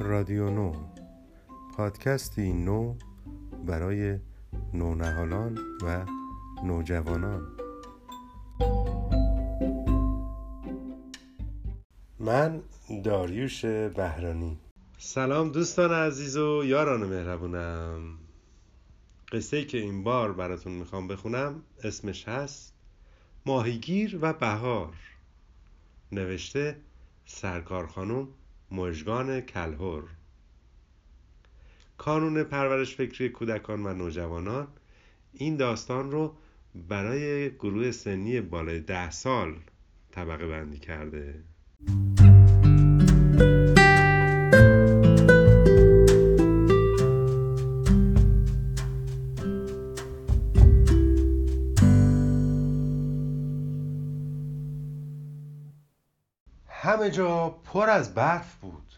رادیو نو. پادکستی نو برای نونهالان و نوجوانان. من داریوش بهرانی. سلام دوستان عزیز و یاران مهربونم. قصه ای که این بار براتون می‌خوام بخونم اسمش هست ماهیگیر و بهار. نوشته سرکار خانم مژگان کلهر. کانون پرورش فکری کودکان و نوجوانان این داستان رو برای گروه سنی بالای ده سال طبقه بندی کرده. جا پر از برف بود.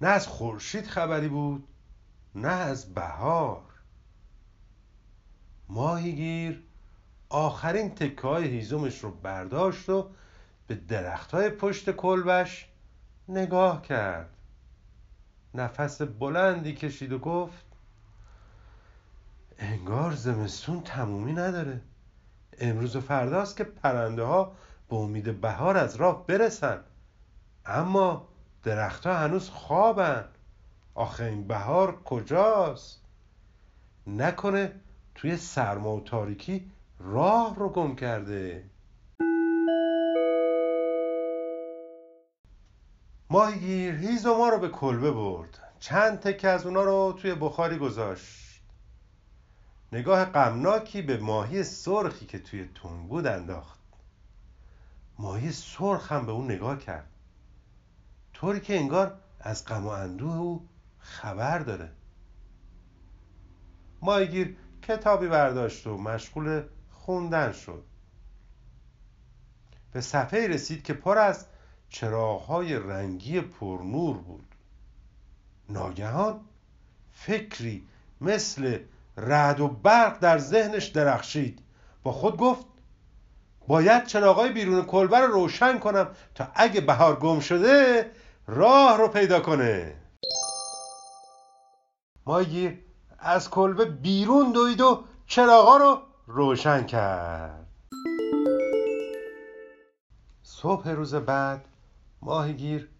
نه از خورشید خبری بود نه از بهار. ماهیگیر آخرین تکه های هیزمش رو برداشت و به درخت های پشت کلبش نگاه کرد. نفس بلندی کشید و گفت انگار زمستون تمومی نداره. امروز و فرداست که پرنده ها به امید بهار از راه برسن. اما درختها هنوز خوابن. آخه این بهار کجاست؟ نکنه توی سرما و تاریکی راه رو گم کرده. ماهیگیر هیز ما رو به کلبه برد. چند تکه از اونا رو توی بخاری گذاشت. نگاه غمناکی به ماهی سرخی که توی تون بود انداخت. ماهی سرخ هم به اون نگاه کرد. طوری که انگار از غم و اندوه او خبر داره. ماهیگیر کتابی برداشت و مشغول خوندن شد. به صفحه رسید که پر از چراغهای رنگی پرنور بود. ناگهان فکری مثل رعد و برق در ذهنش درخشید. با خود گفت باید چراغای بیرون کلبه رو روشن کنم تا اگه بهار گم شده راه رو پیدا کنه. ماگیر از کلبه بیرون دوید و چراغا رو روشن کرد. صبح روز بعد ماهیگیر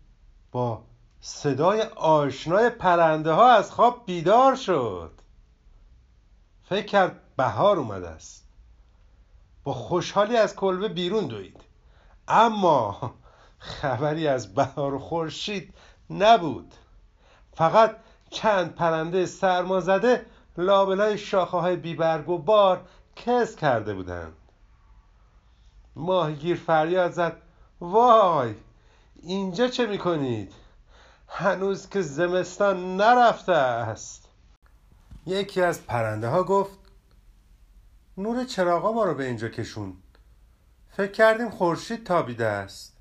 با صدای آشنای پرنده ها از خواب بیدار شد. فکر کرد بهار اومده است. با خوشحالی از کلبه بیرون دوید. اما خبری از بهار و خورشید نبود. فقط چند پرنده سرما زده لابلای شاخه های بیبرگ و بار کس کرده بودند. ماهیگیر فریاد زد. وای اینجا چه می‌کنید؟ هنوز که زمستان نرفته است. یکی از پرنده ها گفت نور چراغا ما رو به اینجا کشون. فکر کردیم خورشید تابیده است.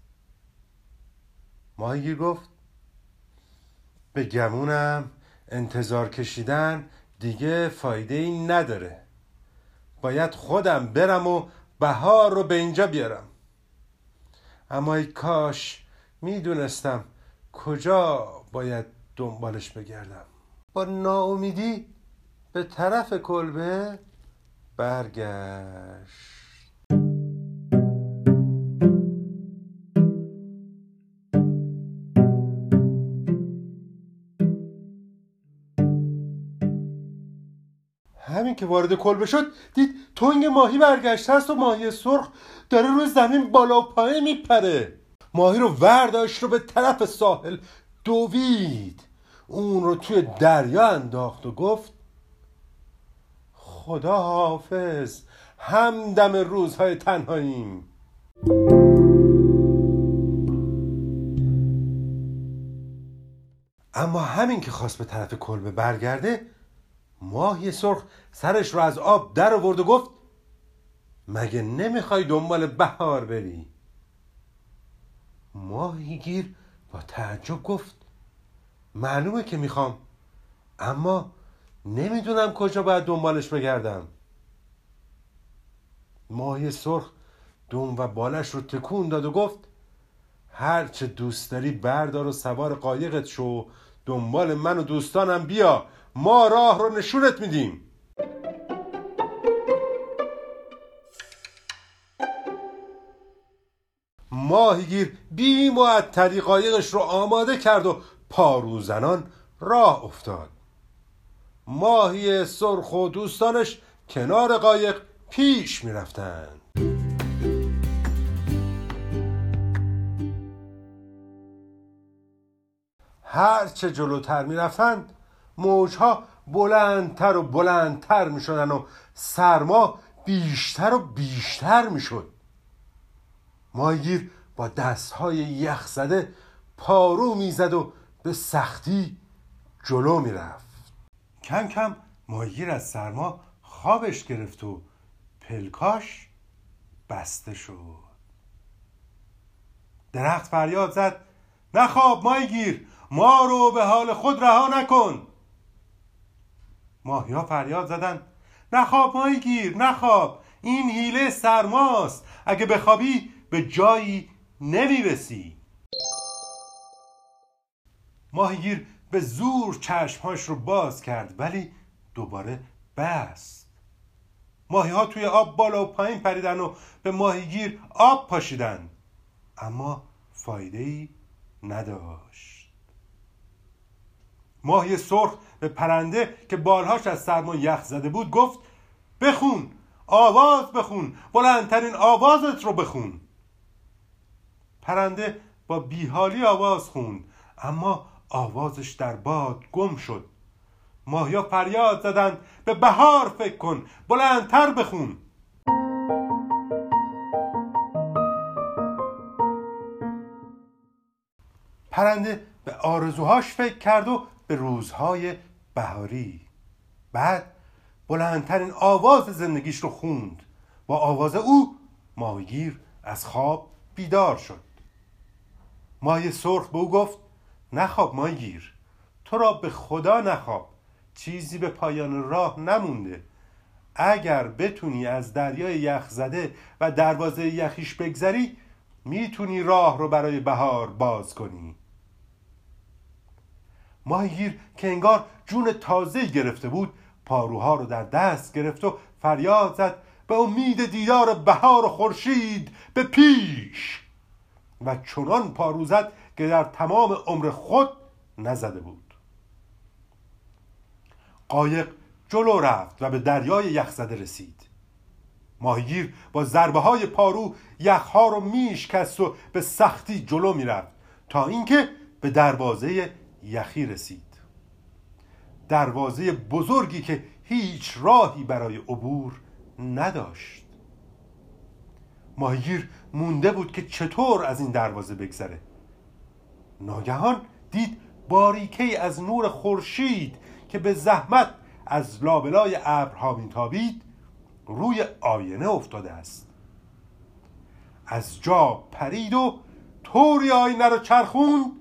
ماهیگیر گفت به گمونم انتظار کشیدن دیگه فایده ای نداره. باید خودم برم و بهار رو به اینجا بیارم. اما ای کاش می‌دونستم کجا باید دنبالش بگردم. با ناامیدی به طرف کلبه برگشت. که وارد کلبه شد دید تنگ ماهی برگشته است و ماهی سرخ داره روی زمین بالا و پایین میپره. ماهی رو ورداشت رو به طرف ساحل دوید. اون رو توی دریا انداخت و گفت خدا حافظ همدم روزهای تنهاییم. اما همین که خواست به طرف کلبه برگرده ماهی سرخ سرش رو از آب در آورد و گفت مگه نمی‌خوای دنبال بهار بری؟ ماهیگیر با تعجب گفت معلومه که می‌خوام اما نمی‌دونم کجا باید دنبالش بگردم. ماهی سرخ دوم و بالش رو تکون داد و گفت هرچه دوست داری بردار و سوار قایقت شو دنبال من و دوستانم بیا. ما راه رو نشونت میدیم. ماهیگیر بی معطلی قایقش رو آماده کرد و پاروزنان راه افتاد. ماهی سرخ و دوستانش کنار قایق پیش می‌رفتند. هرچه جلوتر می‌رفتند موجها بلندتر و بلندتر می‌شدن و سرما بیشتر و بیشتر می‌شد. ماهیگیر با دستهای یخ زده پارو می‌زد و به سختی جلو می‌رفت. کم کم ماهیگیر از سرما خوابش گرفت و پلکاش بسته شد. درخت فریاد زد نخواب ماهیگیر ما رو به حال خود رها نکن! ماهیا فریاد زدن. نخواب ماهیگیر نخواب این حیله سرماست. اگه بخوابی به جایی نمی‌رسی. ماهیگیر به زور چشمهاش رو باز کرد ولی دوباره بست. ماهی ها توی آب بالا و پایین پریدن و به ماهیگیر آب پاشیدن. اما فایده ای نداشت. ماهی سرخ به پرنده که بالهاش از سرما یخ زده بود گفت بخون آواز بخون بلندترین آوازت رو بخون. پرنده با بیحالی آواز خوند اما آوازش در باد گم شد. ماهیا فریاد زدند به بهار فکر کن بلندتر بخون. پرنده به آرزوهاش فکر کرد و به روزهای بهاری. بعد بلندترین آواز زندگیش رو خوند. با آواز او ماهیگیر از خواب بیدار شد. ماهی سرخ به او گفت نخواب ماهیگیر تو را به خدا نخواب. چیزی به پایان راه نمونده. اگر بتونی از دریای یخ زده و دروازه یخیش بگذری می‌تونی راه رو برای بهار باز کنی. ماهیگیر که انگار جون تازه گرفته بود پاروها رو در دست گرفت و فریاد زد به امید دیدار بهار و خورشید به پیش! و چنان پارو زد که در تمام عمر خود نزده بود. قایق جلو رفت و به دریای یخزده رسید. ماهیگیر با ضربه های پارو یخها رو میشکست و به سختی جلو می‌رفت تا اینکه به دروازه یخی رسید. دروازه بزرگی که هیچ راهی برای عبور نداشت. ماهیگیر مونده بود که چطور از این دروازه بگذره. ناگهان دید باریکه از نور خورشید که به زحمت از لابلای ابرها میتابید روی آینه افتاده است. از جا پرید و طوری آینه رو چرخوند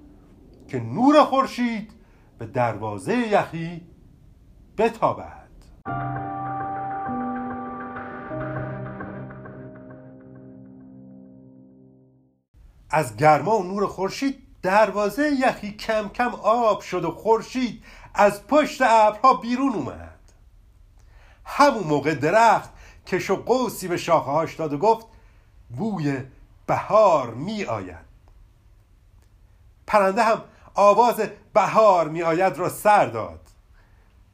که نور خورشید به دروازه یخی بتابد. از گرما و نور خورشید دروازه یخی کم کم آب شد و خورشید از پشت ابرها بیرون اومد. همون موقع درخت کش و قوسی به شاخهاش داد و گفت بوی بهار می آید پرنده هم آواز بهار می آید را سر داد.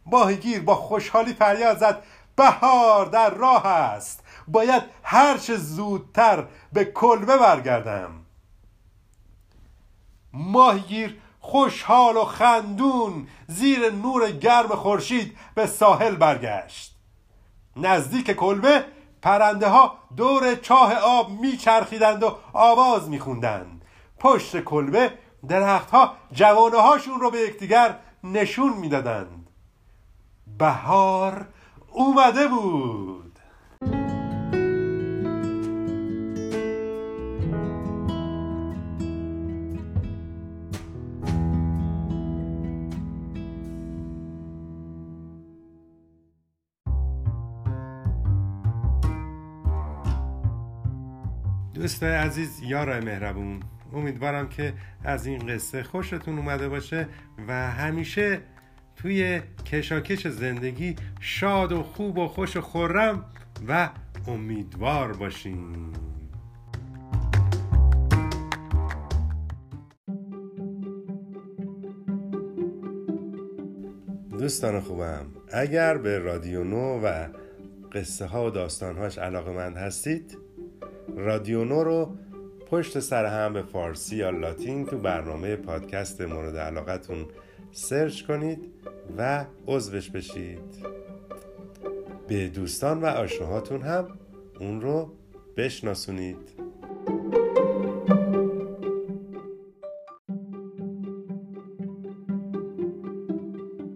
ماهیگیر با خوشحالی فریاد زد بهار در راه است. باید هرچه زودتر به کلبه برگردم. ماهیگیر خوشحال و خندون زیر نور گرم خورشید به ساحل برگشت. نزدیک کلبه پرنده ها دور چاه آب میچرخیدند و آواز میخوندند. پشت کلبه درختها جوانه هاشون رو به یکدیگر نشون می‌دادند. بهار اومده بود. دوست عزیز یار مهربون امیدوارم که از این قصه خوشتون اومده باشه و همیشه توی کشاکش زندگی شاد و خوب و خوش و خورم و امیدوار باشین. دوستان خوبم اگر به رادیو نو و قصه ها و داستانهاش علاقه مند هستید رادیو نو رو پشت سر هم به فارسی یا لاتین تو برنامه پادکست مورد علاقتون سرچ کنید و عضوش بشید. به دوستان و آشناهاتون هم اون رو بشناسونید.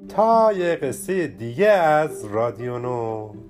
تا یه قصه دیگه از رادیو نو.